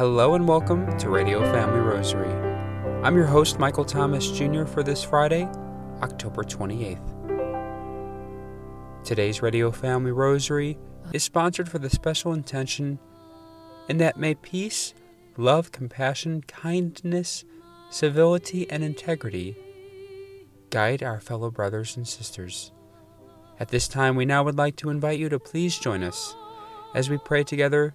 Hello and welcome to Radio Family Rosary. I'm your host, Michael Thomas Jr., for this Friday, October 28th. Today's Radio Family Rosary is sponsored for the special intention in that may peace, love, compassion, kindness, civility, and integrity guide our fellow brothers and sisters. At this time, we now would like to invite you to please join us as we pray together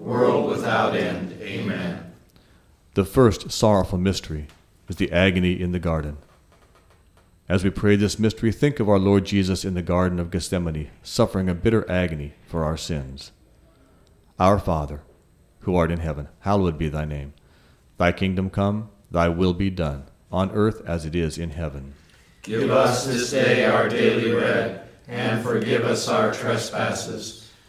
world without end. Amen. The first sorrowful mystery is the agony in the garden. As we pray this mystery, think of our Lord Jesus in the Garden of Gethsemane, suffering a bitter agony for our sins. Our Father, who art in heaven, hallowed be thy name. Thy kingdom come, thy will be done, on earth as it is in heaven. Give us this day our daily bread, and forgive us our trespasses,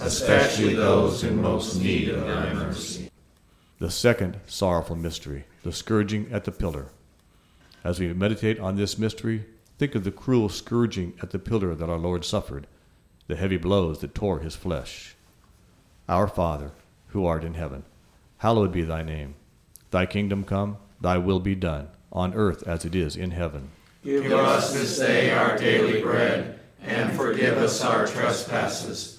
especially those in most need of thy mercy. The second sorrowful mystery, the scourging at the pillar. As we meditate on this mystery, think of the cruel scourging at the pillar that our Lord suffered, the heavy blows that tore his flesh. Our Father, who art in heaven, hallowed be thy name. Thy kingdom come, thy will be done, on earth as it is in heaven. Give us this day our daily bread, and forgive us our trespasses,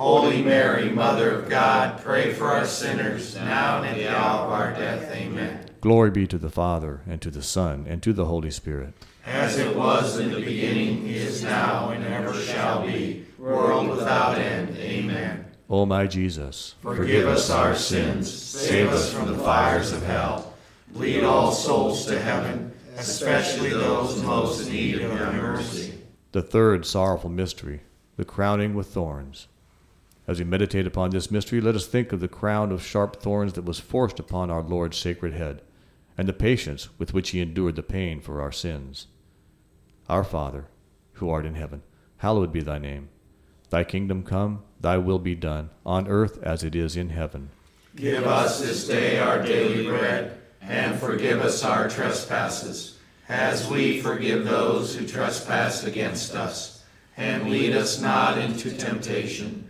Holy Mary, Mother of God, pray for us sinners, now and at the hour of our death. Amen. Glory be to the Father, and to the Son, and to the Holy Spirit. As it was in the beginning, is now, and ever shall be, world without end. Amen. O my Jesus, Forgive us our sins, save us from the fires of hell. Lead all souls to heaven, especially those most in need of thy mercy. the third sorrowful mystery, the crowning with thorns. As we meditate upon this mystery, let us think of the crown of sharp thorns that was forced upon our Lord's sacred head, and the patience with which he endured the pain for our sins. Our Father, who art in heaven, hallowed be thy name. Thy kingdom come, thy will be done, on earth as it is in heaven. Give us this day our daily bread, and forgive us our trespasses, as we forgive those who trespass against us. And lead us not into temptation,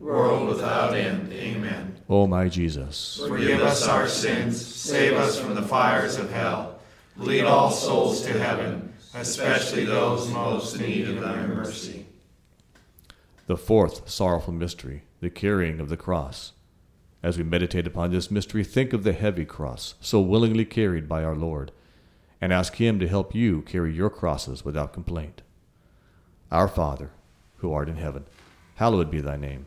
world without end. Amen. O my Jesus, Forgive us our sins, save us from the fires of hell. Lead all souls to heaven, especially those most in need of thy mercy. the fourth sorrowful mystery, the carrying of the cross. As we meditate upon this mystery, think of the heavy cross so willingly carried by our Lord, and ask Him to help you carry your crosses without complaint. Our Father, who art in heaven, hallowed be thy name.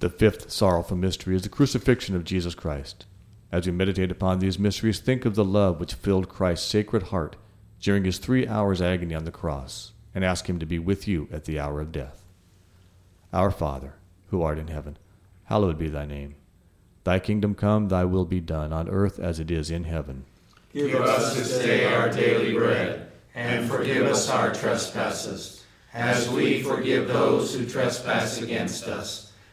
The fifth sorrowful mystery is the crucifixion of Jesus Christ. As we meditate upon these mysteries, think of the love which filled Christ's sacred heart during his three hours' agony on the cross, and ask him to be with you at the hour of death. Our Father, who art in heaven, hallowed be thy name. Thy kingdom come, thy will be done, on earth as it is in heaven. Give us this day our daily bread, and forgive us our trespasses, as we forgive those who trespass against us.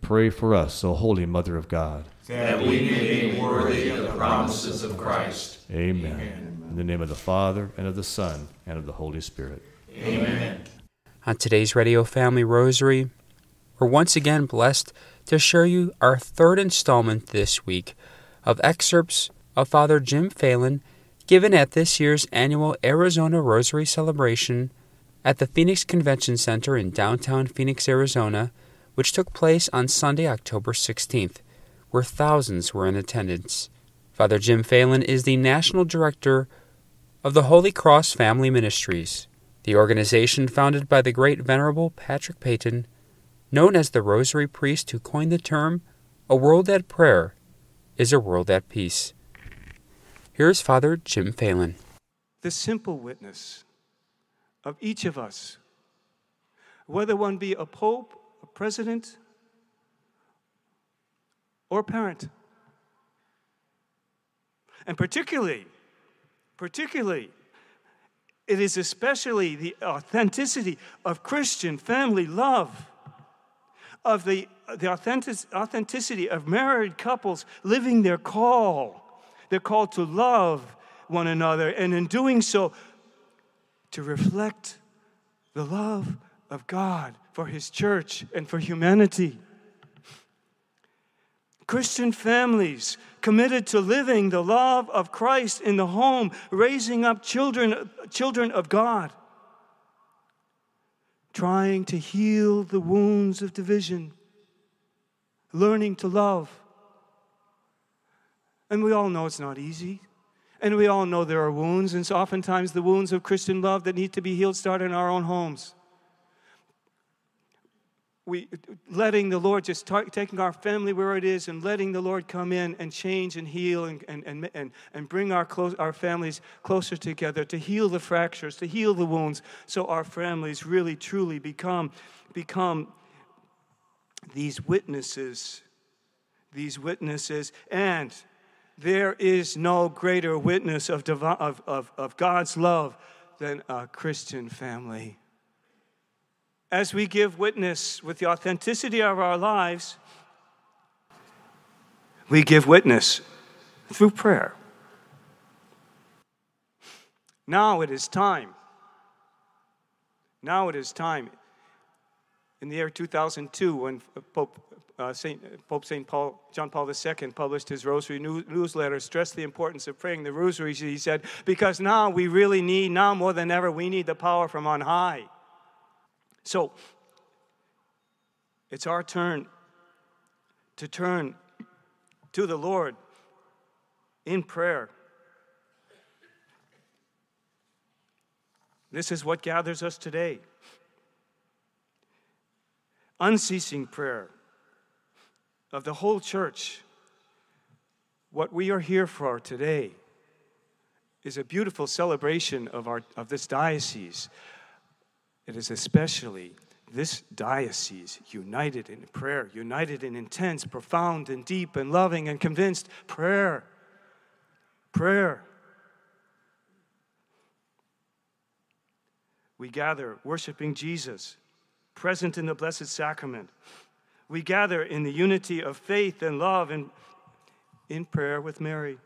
pray for us, O Holy Mother of God. that we may be worthy of the promises of Christ. Amen. In the name of the Father, and of the Son, and of the Holy Spirit. Amen. On today's Radio Family Rosary, we're once again blessed to show you our third installment this week of excerpts of Father Jim Phalan given at this year's annual Arizona Rosary celebration at the Phoenix Convention Center in downtown Phoenix, Arizona, which took place on Sunday, October 16th, where thousands were in attendance. Father Jim Phalan is the National Director of the Holy Cross Family Ministries, the organization founded by the great Venerable Patrick Peyton, known as the Rosary Priest who coined the term, A world at prayer is a world at peace. Here's Father Jim Phalan. the simple witness of each of us, whether one be a pope, president, or parent. And particularly, particularly, it is especially the authenticity of Christian family love, of the, the authentic, authenticity of married couples living their call. They're called to love one another, and in doing so, to reflect the love of God for His church and for humanity. Christian families committed to living the love of Christ in the home, raising up children, children of God, trying to heal the wounds of division, learning to love. And we all know it's not easy. And we all know there are wounds, and so oftentimes the wounds of Christian love that need to be healed start in our own homes. We letting the Lord just ta- taking our family where it is and letting the Lord come in and change and heal and, and, and, and, and bring our, our families closer together to heal the fractures, to heal the wounds, so our families really truly become, become these witnesses. These witnesses. And there is no greater witness of, divi- of, of, of God's love than a Christian family as we give witness with the authenticity of our lives, we give witness through prayer. Now it is time. Now it is time. In the year 2002, when Pope uh, Saint, Pope St. Paul, John Paul II published his Rosary new, newsletter, stressed the importance of praying the Rosary. He said, Because now we really need, now more than ever, we need the power from on high. So, it's our turn to turn to the Lord in prayer. This is what gathers us today. Unceasing prayer of the whole church. What we are here for today is a beautiful celebration of, our, of this diocese. It is especially this diocese united in prayer, united in intense, profound, and deep, and loving, and convinced prayer. Prayer. We gather worshiping Jesus, present in the Blessed Sacrament. We gather in the unity of faith and love and in prayer with Mary.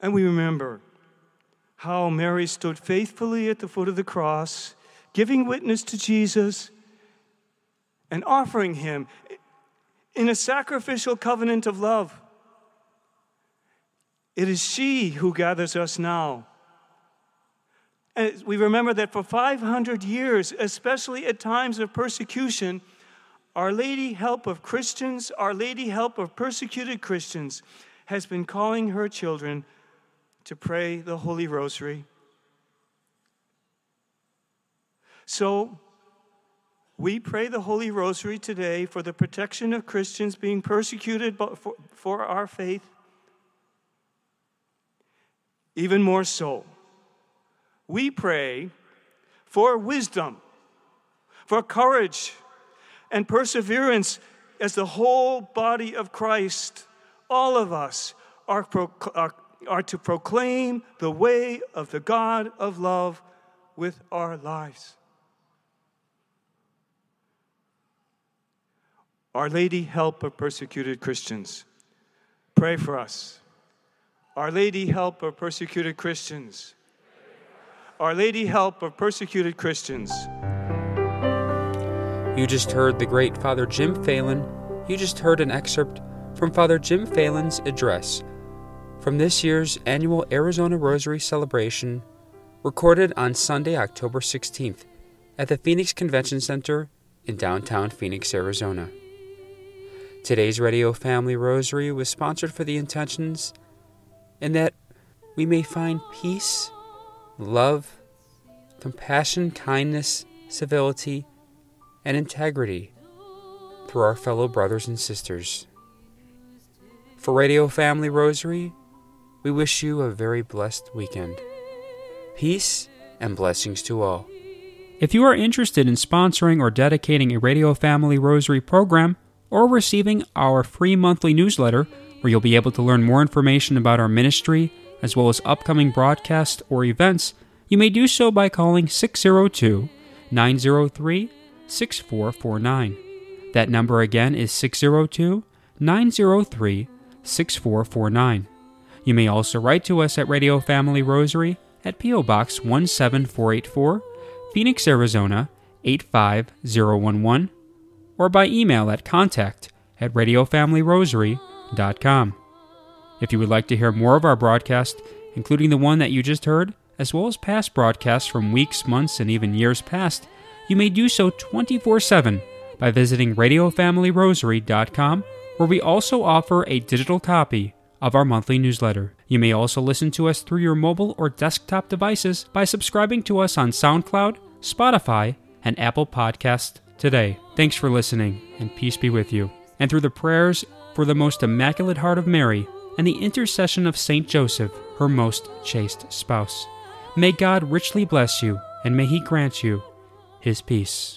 And we remember how Mary stood faithfully at the foot of the cross, giving witness to Jesus and offering him in a sacrificial covenant of love. It is she who gathers us now. And we remember that for 500 years, especially at times of persecution, Our Lady, help of Christians, Our Lady, help of persecuted Christians, has been calling her children to pray the Holy Rosary. So, we pray the Holy Rosary today for the protection of Christians being persecuted for, our faith. Even more so, we pray for wisdom, for courage, and perseverance as the whole body of Christ, all of us, are, are are to proclaim the way of the God of love with our lives. Our Lady, help of persecuted Christians. Pray for us. Our Lady, help of persecuted Christians. Our Lady, help of persecuted Christians. You just heard the great Father Jim Phalan. You just heard an excerpt from Father Jim Phalan's address from this year's annual Arizona Rosary celebration, recorded on Sunday, October 16th, at the Phoenix Convention Center in downtown Phoenix, Arizona. Today's Radio Family Rosary was sponsored for the intentions in that we may find peace, love, compassion, kindness, civility, and integrity through our fellow brothers and sisters. For Radio Family Rosary, we wish you a very blessed weekend. Peace and blessings to all. If you are interested in sponsoring or dedicating a Radio Family Rosary program or receiving our free monthly newsletter, where you'll be able to learn more information about our ministry as well as upcoming broadcasts or events, you may do so by calling 602 903 6449. That number again is 602 903 6449. You may also write to us at Radio Family Rosary at P.O. Box 17484, Phoenix, Arizona 85011, or by email at contact at radiofamilyrosary.com. If you would like to hear more of our broadcast, including the one that you just heard, as well as past broadcasts from weeks, months, and even years past, you may do so 24 7 by visiting radiofamilyrosary.com, where we also offer a digital copy of our monthly newsletter. You may also listen to us through your mobile or desktop devices by subscribing to us on SoundCloud, Spotify, and Apple Podcast today. Thanks for listening, and peace be with you. And through the prayers for the most immaculate heart of Mary and the intercession of Saint Joseph, her most chaste spouse, may God richly bless you, and may he grant you his peace.